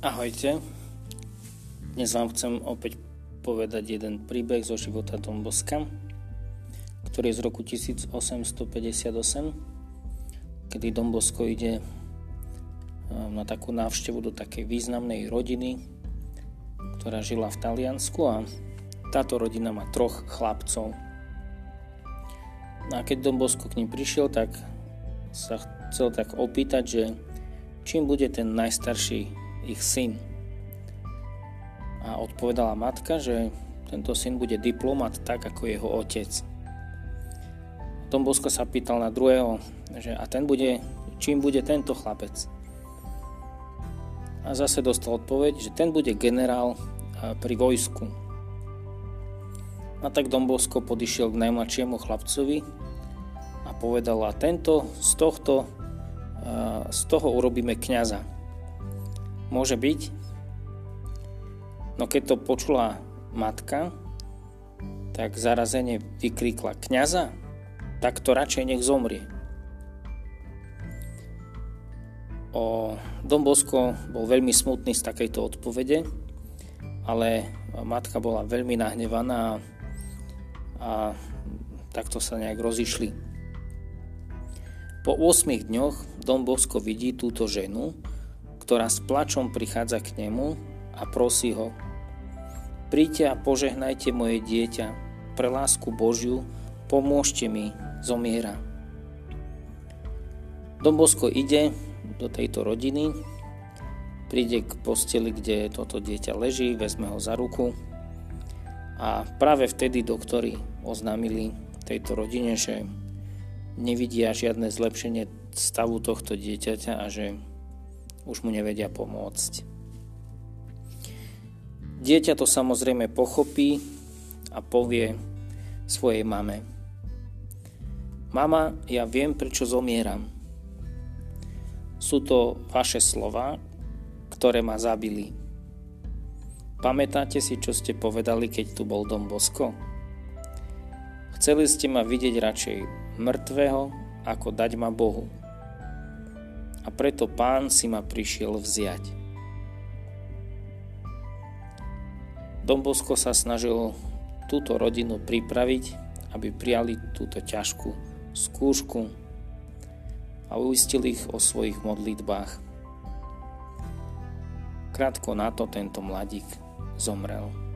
Ahojte. Dnes vám chcem opäť povedať jeden príbeh zo života Domboska, ktorý je z roku 1858, kedy Dombosko ide eh, na takú návštevu do takej významnej rodiny, ktorá žila v Taliansku a táto rodina má troch chlapcov. No a keď Dombosko k ním prišiel, tak sa chcel tak opýtať, že čím bude ten najstarší ich syn. A odpovedala matka, že tento syn bude diplomat tak ako jeho otec. Tom Bosko sa pýtal na druhého, že a ten bude, čím bude tento chlapec? A zase dostal odpoveď, že ten bude generál pri vojsku. A tak Dombosko podišiel k najmladšiemu chlapcovi a povedal, a tento z tohto z toho urobíme kňaza. Môže byť. No keď to počula matka, tak zarazene vykríkla kňaza, tak to radšej nech zomrie. O Dom Bosko bol veľmi smutný z takejto odpovede, ale matka bola veľmi nahnevaná a takto sa nejak rozišli. Po 8 dňoch Dom Bosko vidí túto ženu, ktorá s plačom prichádza k nemu a prosí ho Príďte a požehnajte moje dieťa, pre lásku Božiu, pomôžte mi, zomiera. Dombosko ide do tejto rodiny, príde k posteli, kde toto dieťa leží, vezme ho za ruku a práve vtedy doktori oznámili tejto rodine, že nevidia žiadne zlepšenie stavu tohto dieťaťa a že už mu nevedia pomôcť. Dieťa to samozrejme pochopí a povie svojej mame. Mama, ja viem, prečo zomieram. Sú to vaše slova, ktoré ma zabili. Pamätáte si, čo ste povedali, keď tu bol Dom Bosko? Chceli ste ma vidieť radšej mŕtvého, ako dať ma Bohu a preto pán si ma prišiel vziať. Dombosko sa snažil túto rodinu pripraviť, aby prijali túto ťažkú skúšku a uistil ich o svojich modlitbách. Krátko na to tento mladík zomrel.